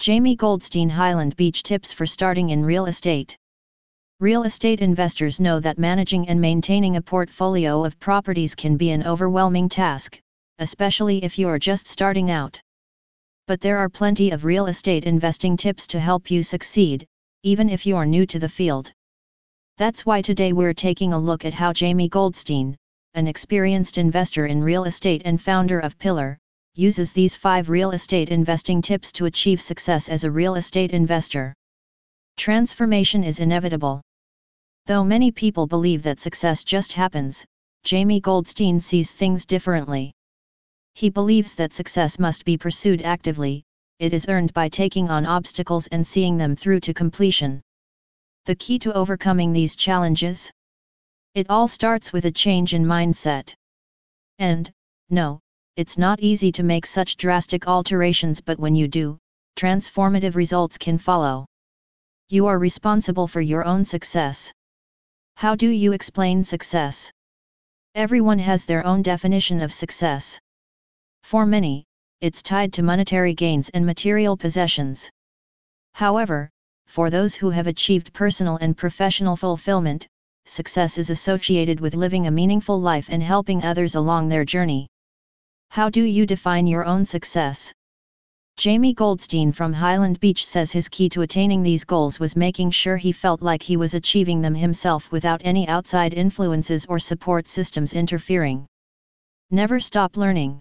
Jamie Goldstein Highland Beach Tips for Starting in Real Estate. Real estate investors know that managing and maintaining a portfolio of properties can be an overwhelming task, especially if you are just starting out. But there are plenty of real estate investing tips to help you succeed, even if you are new to the field. That's why today we're taking a look at how Jamie Goldstein, an experienced investor in real estate and founder of Pillar, uses these 5 real estate investing tips to achieve success as a real estate investor. Transformation is inevitable. Though many people believe that success just happens, Jamie Goldstein sees things differently. He believes that success must be pursued actively, it is earned by taking on obstacles and seeing them through to completion. The key to overcoming these challenges? It all starts with a change in mindset. And, no, it's not easy to make such drastic alterations but when you do, transformative results can follow. You are responsible for your own success. How do you explain success? Everyone has their own definition of success. For many, it's tied to monetary gains and material possessions. However, for those who have achieved personal and professional fulfillment, success is associated with living a meaningful life and helping others along their journey. How do you define your own success? Jamie Goldstein from Highland Beach says his key to attaining these goals was making sure he felt like he was achieving them himself without any outside influences or support systems interfering. Never stop learning.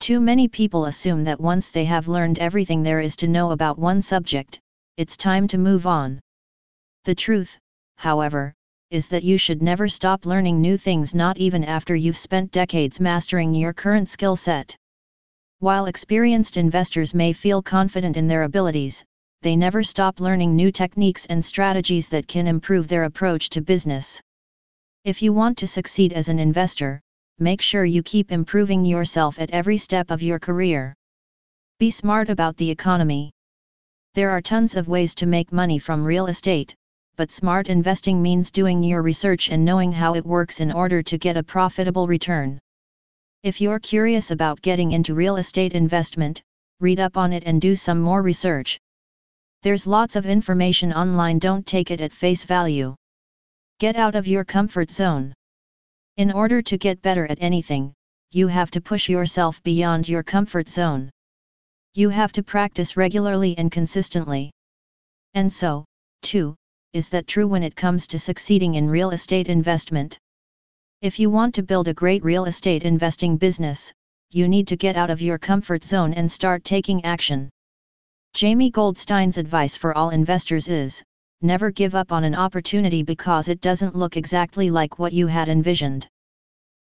Too many people assume that once they have learned everything there is to know about one subject, it's time to move on. The truth, however, is that you should never stop learning new things not even after you've spent decades mastering your current skill set. While experienced investors may feel confident in their abilities, they never stop learning new techniques and strategies that can improve their approach to business. If you want to succeed as an investor, make sure you keep improving yourself at every step of your career. Be smart about the economy. There are tons of ways to make money from real estate, but smart investing means doing your research and knowing how it works in order to get a profitable return. If you're curious about getting into real estate investment, read up on it and do some more research. There's lots of information online, don't take it at face value. Get out of your comfort zone. In order to get better at anything, you have to push yourself beyond your comfort zone. You have to practice regularly and consistently. And so, too, is that true when it comes to succeeding in real estate investment? If you want to build a great real estate investing business, you need to get out of your comfort zone and start taking action. Jamie Goldstein's advice for all investors is never give up on an opportunity because it doesn't look exactly like what you had envisioned.